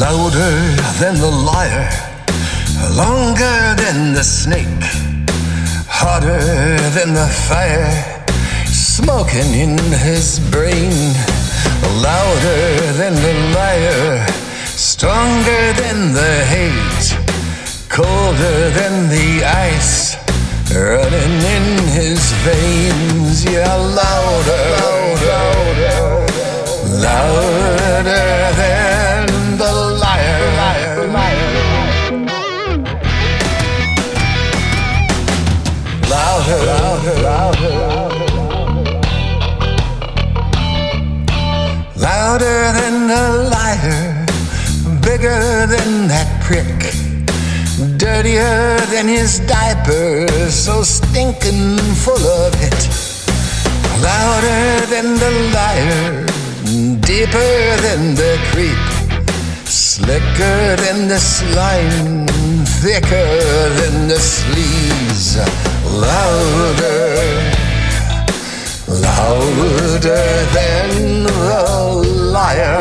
louder than the liar, longer than the snake, hotter than the fire, smoking in his brain, louder than the liar, stronger than the hate, colder than the ice, running in his veins, yeah, Louder, than a liar, bigger than that prick, dirtier than his diaper, so stinking full of it. Louder than the liar, deeper than the creep, slicker than the slime, thicker than the sleaze. Louder louder than the liar.